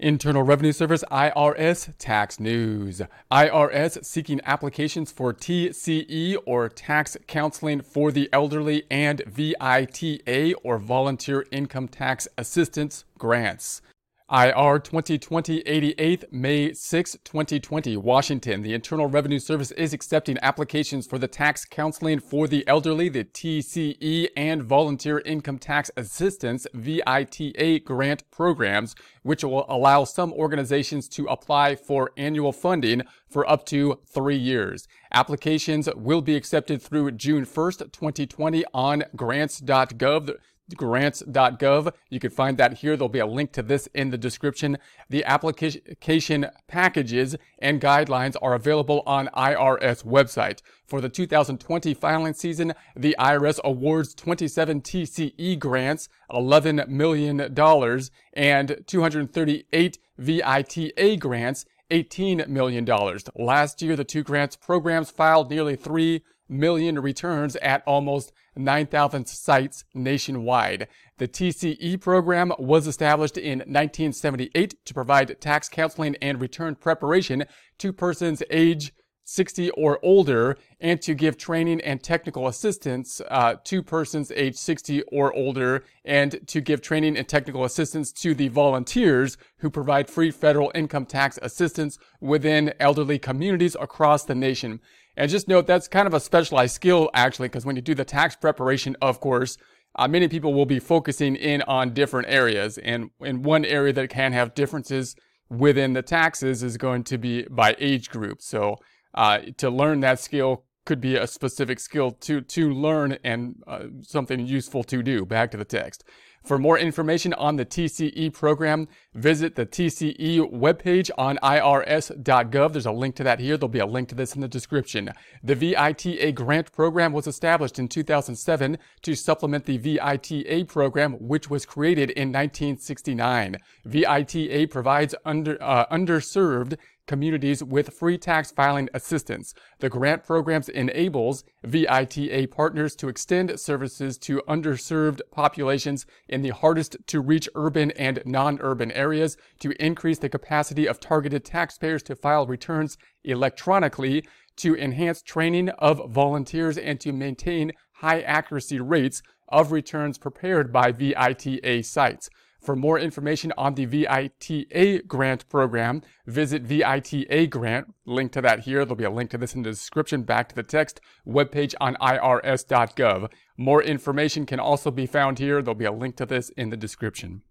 Internal Revenue Service IRS tax news. IRS seeking applications for TCE or tax counseling for the elderly and VITA or volunteer income tax assistance grants. IR 2020 88th, May 6, 2020, Washington. The Internal Revenue Service is accepting applications for the Tax Counseling for the Elderly, the TCE, and Volunteer Income Tax Assistance, VITA grant programs, which will allow some organizations to apply for annual funding for up to three years. Applications will be accepted through June 1st, 2020 on grants.gov grants.gov. You can find that here. There'll be a link to this in the description. The application packages and guidelines are available on IRS website. For the 2020 filing season, the IRS awards 27 TCE grants, $11 million, and 238 VITA grants, $18 million. Last year, the two grants programs filed nearly 3 million returns at almost 9,000 sites nationwide. The TCE program was established in 1978 to provide tax counseling and return preparation to persons age 60 or older and to give training and technical assistance uh, to persons age 60 or older and to give training and technical assistance to the volunteers who provide free federal income tax assistance within elderly communities across the nation. And just note that's kind of a specialized skill actually, because when you do the tax preparation, of course, uh, many people will be focusing in on different areas. And in one area that can have differences within the taxes is going to be by age group. So uh, to learn that skill could be a specific skill to to learn and uh, something useful to do. Back to the text. For more information on the TCE program, visit the TCE webpage on irs.gov. There's a link to that here. There'll be a link to this in the description. The VITA grant program was established in 2007 to supplement the VITA program, which was created in 1969. VITA provides under, uh, underserved communities with free tax filing assistance. The grant programs enables VITA partners to extend services to underserved populations in the hardest to reach urban and non-urban areas to increase the capacity of targeted taxpayers to file returns electronically, to enhance training of volunteers and to maintain high accuracy rates of returns prepared by VITA sites. For more information on the VITA grant program, visit VITA grant. Link to that here. There'll be a link to this in the description back to the text webpage on irs.gov. More information can also be found here. There'll be a link to this in the description.